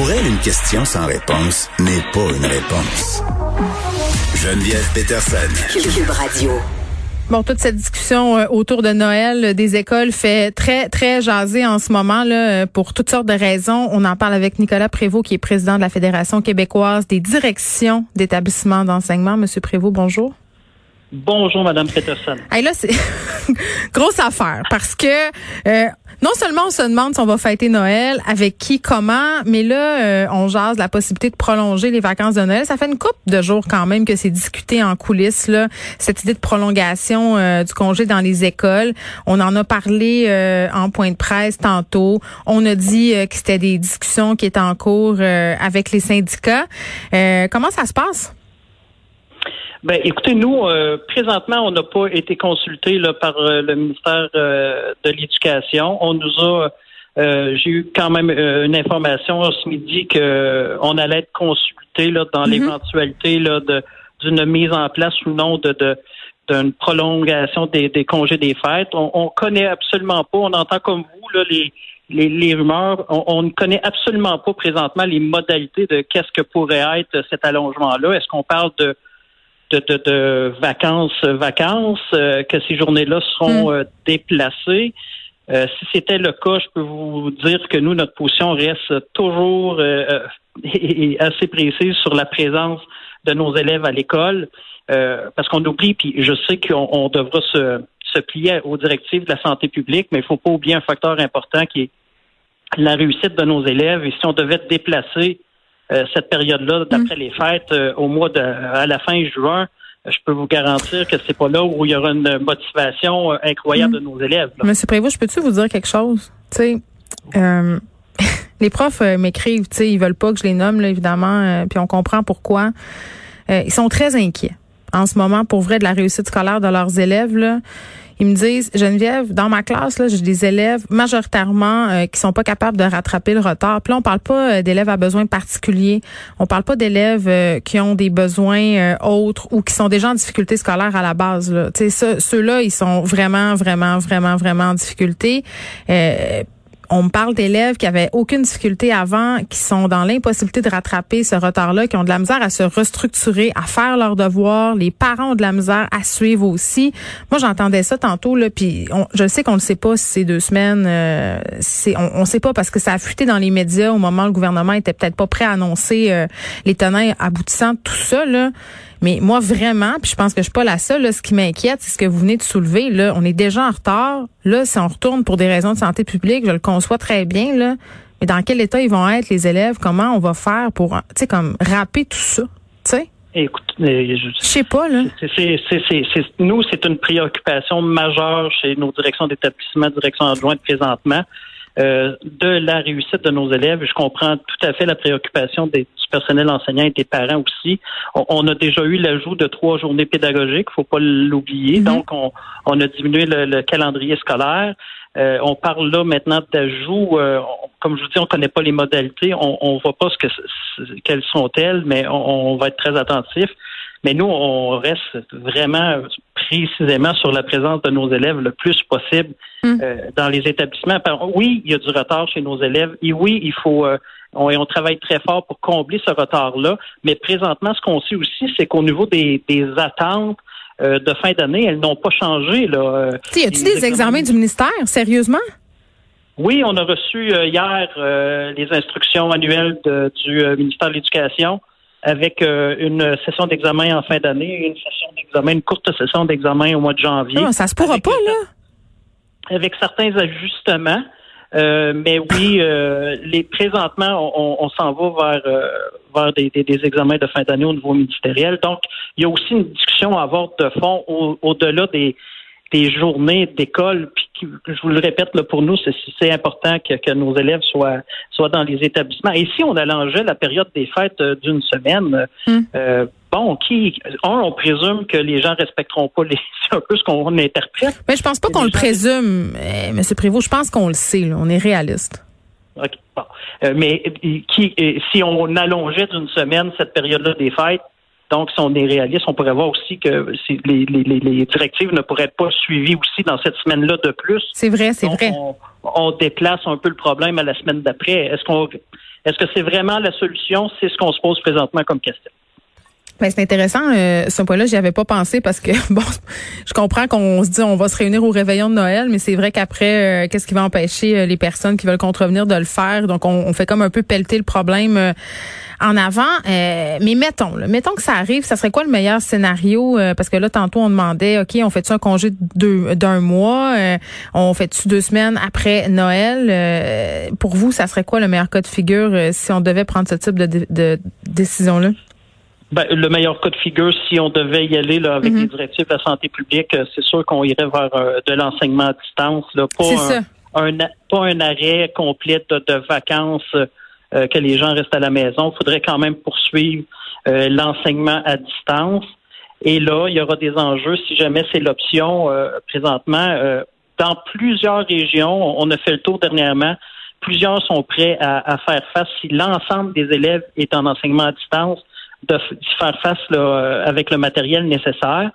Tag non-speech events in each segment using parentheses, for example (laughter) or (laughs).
Pour elle, une question sans réponse n'est pas une réponse. Geneviève Peterson. Cube Radio. Bon, toute cette discussion euh, autour de Noël euh, des écoles fait très, très jaser en ce moment là, euh, pour toutes sortes de raisons. On en parle avec Nicolas Prévost, qui est président de la Fédération québécoise des directions d'établissements d'enseignement. Monsieur Prévost, bonjour. Bonjour, Madame Peterson. Hey, là, c'est (laughs) grosse affaire parce que euh, non seulement on se demande si on va fêter Noël, avec qui, comment, mais là, euh, on jase la possibilité de prolonger les vacances de Noël. Ça fait une couple de jours quand même que c'est discuté en coulisses, cette idée de prolongation euh, du congé dans les écoles. On en a parlé en point de presse tantôt. On a dit que c'était des discussions qui étaient en cours avec les syndicats. comment ça se passe? Ben, écoutez, nous, euh, présentement, on n'a pas été consulté là, par euh, le ministère euh, de l'Éducation. On nous a, j'ai eu quand même une information ce midi qu'on allait être consulté là, dans mm-hmm. l'éventualité là, de, d'une mise en place ou non de, de d'une prolongation des, des, congés des fêtes. On, on connaît absolument pas. On entend comme vous là, les, les, les rumeurs. On, on, ne connaît absolument pas présentement les modalités de qu'est-ce que pourrait être cet allongement-là. Est-ce qu'on parle de de, de, vacances, vacances, euh, que ces journées-là seront hmm. euh, déplacées. Euh, si c'était le cas, je peux vous dire que nous, notre position reste toujours (laughs) assez précise sur la présence de nos élèves à l'école, parce qu'on oublie, puis je sais qu'on devra se, se plier aux directives de la santé publique, mais il ne faut pas oublier un facteur important qui est la réussite de nos élèves. Et si on devait déplacer cette période-là, d'après mm. les fêtes, euh, au mois de, à la fin juin, je peux vous garantir que c'est pas là où il y aura une motivation euh, incroyable mm. de nos élèves. Monsieur Prévost, je peux-tu vous dire quelque chose? Tu sais, (laughs) les profs m'écrivent, tu sais, ils veulent pas que je les nomme, là, évidemment, puis on comprend pourquoi. ils sont très inquiets en ce moment, pour vrai, de la réussite scolaire de leurs élèves. Là. Ils me disent, Geneviève, dans ma classe, là, j'ai des élèves majoritairement euh, qui sont pas capables de rattraper le retard. Puis là, on parle pas euh, d'élèves à besoins particuliers. On parle pas d'élèves euh, qui ont des besoins autres ou qui sont déjà en difficulté scolaire à la base. Là. Ceux-là, ils sont vraiment, vraiment, vraiment, vraiment en difficulté on me parle d'élèves qui avaient aucune difficulté avant, qui sont dans l'impossibilité de rattraper ce retard-là, qui ont de la misère à se restructurer, à faire leurs devoirs. Les parents ont de la misère à suivre aussi. Moi, j'entendais ça tantôt, là, puis je sais qu'on ne sait pas si ces deux semaines, euh, on ne sait pas parce que ça a fuité dans les médias au moment où le gouvernement était peut-être pas prêt à annoncer euh, les tenants aboutissants de tout ça, là. Mais moi, vraiment, puis je pense que je suis pas la seule, là, ce qui m'inquiète, c'est ce que vous venez de soulever. Là, on est déjà en retard. Là, si on retourne pour des raisons de santé publique, je le conçois très bien, là. Mais dans quel état ils vont être, les élèves? Comment on va faire pour, tu sais, comme, rapper tout ça? Tu sais? Écoute, je, je sais pas là. C'est, nous, c'est une préoccupation majeure chez nos directions d'établissement, directions adjointes présentement. Euh, de la réussite de nos élèves. Je comprends tout à fait la préoccupation des, du personnel enseignant et des parents aussi. On, a déjà eu l'ajout de trois journées pédagogiques, faut pas l'oublier. Mm-hmm. Donc, on, on, a diminué le, calendrier scolaire. Euh, on parle là maintenant d'ajout. Euh, comme je vous dis, on connaît pas les modalités. On, ne voit pas ce que quelles sont-elles, mais on, on, va être très attentif. Mais nous, on reste vraiment précisément sur la présence de nos élèves le plus possible hmm. euh, dans les établissements. Oui, il y a du retard chez nos élèves. Et oui, il faut euh, on, on, travaille très fort pour combler ce retard-là. Mais présentement, ce qu'on sait aussi, c'est qu'au niveau des, attentes de fin d'année, elles n'ont pas changé. Là. y a-t-il des examens du ministère, sérieusement? Oui, on a reçu hier les instructions annuelles du ministère de l'Éducation avec euh, une session d'examen en fin d'année, une session d'examen, une courte session d'examen au mois de janvier. Non, ça se pourra pas, là? Avec certains ajustements. Euh, mais oui, euh, les présentement, on, s'en va vers vers des, examens de fin d'année au niveau ministériel. Donc, il y a aussi une discussion à avoir de fond au-delà des des journées d'école. Puis je vous le répète, là, pour nous, c'est important que, que, nos élèves soient, soient dans les établissements. Et si on allongeait la période des fêtes euh, d'une semaine, hmm. Euh, bon, qui, un, on présume que les gens respecteront pas les, (laughs) c'est un peu ce qu'on interprète. Mais je pense pas qu'on le présume, euh, M. Prévost. Je pense qu'on le sait. Là. On est réaliste. OK. Bon. mais qui, si on allongeait d'une semaine cette période-là des fêtes, Donc, si on est réaliste, on pourrait voir aussi que les, les, directives ne pourraient être pas suivies aussi dans cette semaine-là de plus. C'est vrai, c'est vrai. On, déplace un peu le problème à la semaine d'après. Est-ce qu'on est-ce que c'est vraiment la solution? C'est ce qu'on se pose présentement comme question. Ben, c'est intéressant, euh, ce point-là, j'y avais pas pensé parce que (laughs) bon, je comprends qu'on se dit on va se réunir au réveillon de Noël, mais c'est vrai qu'après, euh, qu'est-ce qui va empêcher euh, les personnes qui veulent contrevenir de le faire? Donc on, on fait comme un peu pelleter le problème euh, en avant. mais mettons, là, mettons que ça arrive, ça serait quoi le meilleur scénario? Parce que là, tantôt on demandait, ok, on fait-tu un congé d'un mois? On fait-tu deux semaines après Noël? Pour vous, ça serait quoi le meilleur cas de figure si on devait prendre ce type de, de décision-là? Ben, le meilleur cas de figure, si on devait y aller là, avec les mhm. directives de la santé publique, euh, c'est sûr qu'on irait vers euh, de l'enseignement à distance, là, pas, un, pas un arrêt complet de, vacances euh, que les gens restent à la maison. Il faudrait quand même poursuivre l'enseignement à distance. Et là, il y aura des enjeux si jamais c'est l'option présentement. dans plusieurs régions, on a fait le tour dernièrement, plusieurs sont prêts à, à faire face si l'ensemble des élèves est en enseignement à distance de faire face là, avec le matériel nécessaire.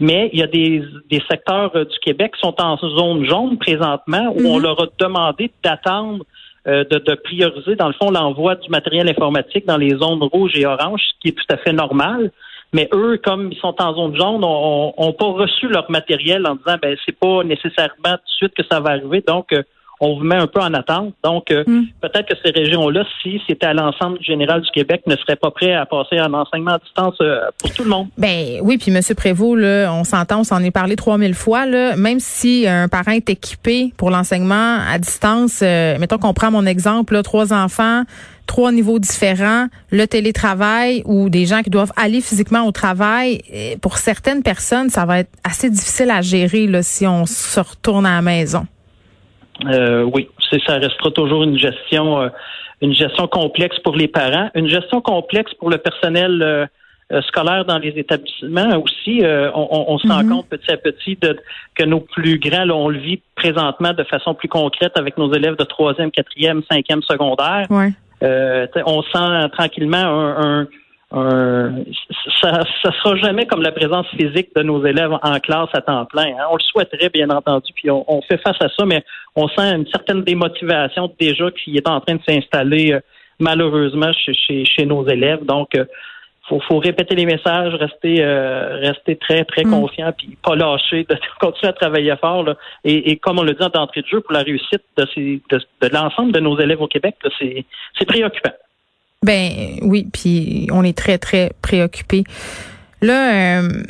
Mais il y a des, des secteurs euh, du Québec qui sont en zone jaune présentement où on mhm. leur a demandé d'attendre euh, de, de, prioriser, dans le fond, l'envoi du matériel informatique dans les zones rouges et oranges, ce qui est tout à fait normal. Mais eux, comme ils sont en zone jaune, ont, pas reçu leur matériel en disant ben c'est pas nécessairement tout de suite que ça va arriver. Donc euh, on vous met un peu en attente. Donc, euh, hmm. peut-être que ces régions-là, si c'était à l'ensemble général du Québec, ne seraient pas prêts à passer en enseignement à distance euh, pour tout le monde. Ben oui, puis M. Prévost, là, on s'entend, on s'en est parlé 3000 fois. Là, même si un parent est équipé pour l'enseignement à distance, euh, mettons qu'on prend mon exemple, là, trois enfants, trois niveaux différents, le télétravail ou des gens qui doivent aller physiquement au travail, pour certaines personnes, ça va être assez difficile à gérer là, si on se retourne à la maison. Euh, oui, c'est ça restera toujours une gestion, euh, une gestion complexe pour les parents, une gestion complexe pour le personnel euh, scolaire dans les établissements aussi. on, se rend mm-hmm. compte petit à petit de, que nos plus grands, on le vit présentement de façon plus concrète avec nos élèves de troisième, quatrième, cinquième secondaire. Ouais. on sent tranquillement un euh, ça ne sera jamais comme la présence physique de nos élèves en classe à temps plein. Hein. On le souhaiterait, bien entendu, puis on, fait face à ça, mais on sent une certaine démotivation déjà qui est en train de s'installer euh, malheureusement chez, chez, nos élèves. Donc, il euh, faut, répéter les messages, rester, rester très, très mm. confiant, puis pas lâcher, de (laughs) continuer à travailler fort. Et, comme on le dit en entrée de jeu, pour la réussite de, de, de l'ensemble de nos élèves au Québec, c'est préoccupant. Ben oui, puis on est très, très préoccupés. Là, euh,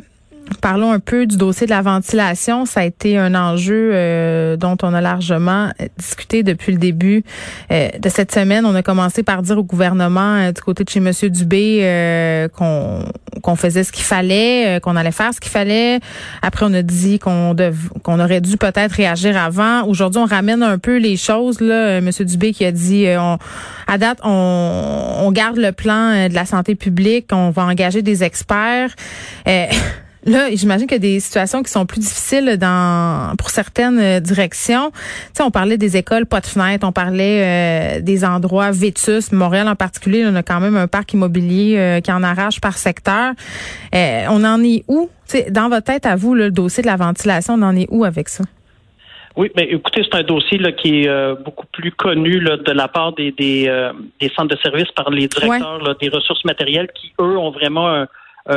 Parlons un peu du dossier de la ventilation. Ça a été un enjeu euh, dont on a largement discuté depuis le début euh, de cette semaine. On a commencé par dire au gouvernement euh, du côté de chez Monsieur Dubé qu'on qu'on faisait ce qu'il fallait, qu'on allait faire ce qu'il fallait. Après, on a dit qu'on qu'on aurait dû peut-être réagir avant. Aujourd'hui, on ramène un peu les choses. Là, Monsieur Dubé qui a dit, on, à date, on, on garde le plan de la santé publique, on va engager des experts. (laughs) Là, j'imagine qu'il y a des situations qui sont plus difficiles dans pour certaines euh, directions. Tu sais, on parlait des écoles pas de fenêtres, on parlait euh, des endroits vétus. Montréal en particulier, on a quand même un parc immobilier euh, qui en arrache par secteur. on en est où? Tu sais, dans votre tête, à vous, le dossier de la ventilation, on en est où avec ça? Oui, mais écoutez, c'est un dossier là, qui est beaucoup plus connu là, de la part des, des, des, centres de services par les directeurs des ressources matérielles qui, eux, ont vraiment un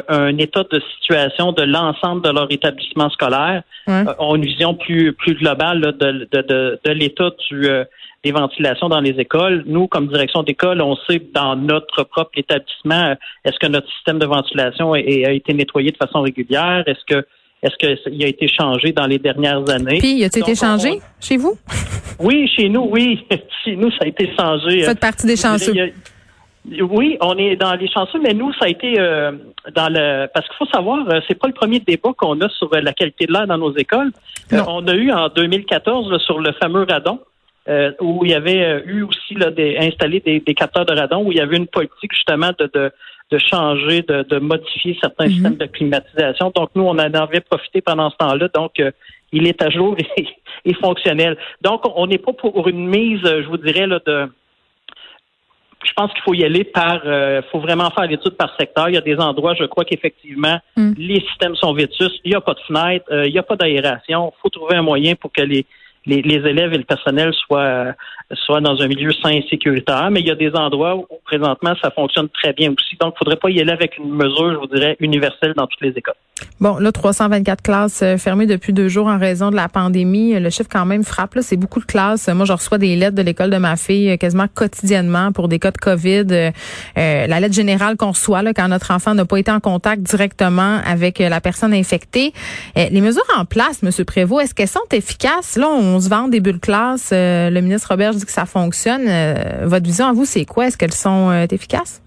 un état de situation de l'ensemble de leur établissement scolaire, euh, ont une vision plus plus globale de, de, de, de l'état du euh, des ventilations dans les écoles. Nous, comme direction d'école, on sait dans notre propre établissement, est-ce que notre système de ventilation a, a été nettoyé de façon régulière? Est-ce que est-ce qu'il a été changé dans les dernières années? Puis, il a été changé chez vous? Oui, chez nous, oui. (laughs) chez nous, ça a été changé. Vous faites partie des chanceux. Oui, on est dans les chanceux, mais nous, ça a été euh, dans le parce qu'il faut savoir, euh, c'est pas le premier débat qu'on a sur euh, la qualité de l'air dans nos écoles. on a eu en 2014 sur le fameux radon. où il y avait eu aussi là, des, installé des, capteurs de radon, où il y avait une politique justement de, de, de changer, de, de modifier certains mhm. systèmes de climatisation. Donc, nous, on en avait profité pendant ce temps-là. Donc, il est à jour (laughs) et, et fonctionnel. Donc, on n'est pas pour une mise, je vous dirais, là, de pense qu'il faut y aller par, euh, faut vraiment faire l'étude par secteur. Il y a des endroits, je crois qu'effectivement, mm. les systèmes sont vétus, il n'y a pas de fenêtre, euh, il n'y a pas d'aération. Il faut trouver un moyen pour que les, les, élèves et le personnel soient, soient dans un milieu sain et sécuritaire. Mais il y a des endroits où, présentement, ça fonctionne très bien aussi. Donc, il ne faudrait pas y aller avec une mesure, je vous dirais, universelle dans toutes les écoles. Bon, là, 324 classes euh, fermées depuis deux jours en raison de la pandémie. Le chiffre quand même frappe. Là, c'est beaucoup de classes. Moi, je reçois des lettres de l'école de ma fille euh, quasiment quotidiennement pour des cas de COVID. Euh, la lettre générale qu'on reçoit là, quand notre enfant n'a pas été en contact directement avec la personne infectée. les mesures en place, M. Prévost, est-ce qu'elles sont efficaces? Là, on se vend des bulles classe. le ministre Robert dit que ça fonctionne. votre vision à vous, c'est quoi? Est-ce qu'elles sont efficaces?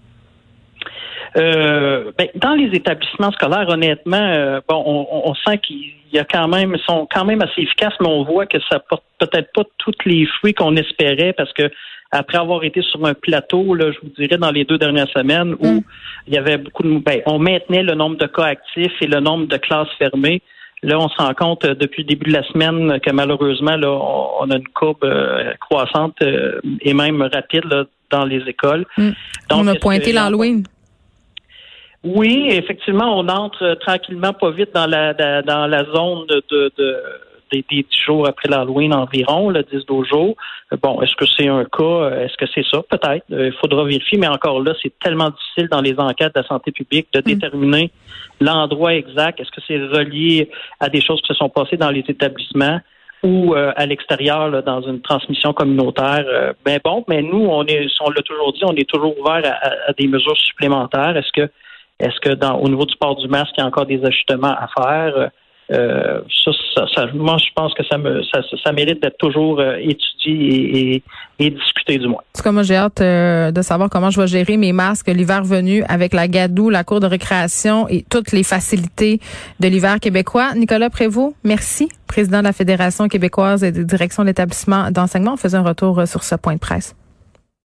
Euh, ben, dans les établissements scolaires, honnêtement, euh, bon, on, sent qu'il y a quand même, sont quand même assez efficaces, mais on voit que ça porte peut-être pas tous les fruits qu'on espérait parce que après avoir été sur un plateau, là, je vous dirais, dans les deux dernières semaines où mm. il y avait beaucoup de, ben, on maintenait le nombre de cas actifs et le nombre de classes fermées. Là, on se rend compte euh, depuis le début de la semaine que malheureusement, là, on, a une courbe croissante et même rapide là, dans les écoles. Mm. on a pointé l'Halloween. Oui, effectivement, on entre euh, tranquillement, pas vite dans la dans la zone de, de, des, dix jours après l'Halloween environ, le 10-12 jours. Bon, est-ce que c'est un cas? Est-ce que c'est ça? Peut-être. Euh, il faudra vérifier, mais encore là, c'est tellement difficile dans les enquêtes de la santé publique de mm. déterminer l'endroit exact. Est-ce que c'est relié à des choses qui se sont passées dans les établissements? ou euh, à l'extérieur dans une transmission communautaire? ben bon, mais nous, on est, on l'a toujours dit, on est toujours ouvert à des mesures supplémentaires. Est-ce que est-ce que dans au niveau du port du masque, il y a encore des ajustements à faire? Euh, ça, ça, moi, je pense que ça, me, ça, ça mérite d'être toujours euh, étudié et, et, discuté du moins. En tout cas, moi, j'ai hâte euh, de savoir comment je vais gérer mes masques l'hiver venu avec la gadoue, la cour de récréation et toutes les facilités de l'hiver québécois. Nicolas Prévost, merci, président de la Fédération québécoise et de direction d'établissement d'enseignement. On faisait un retour sur ce point de presse.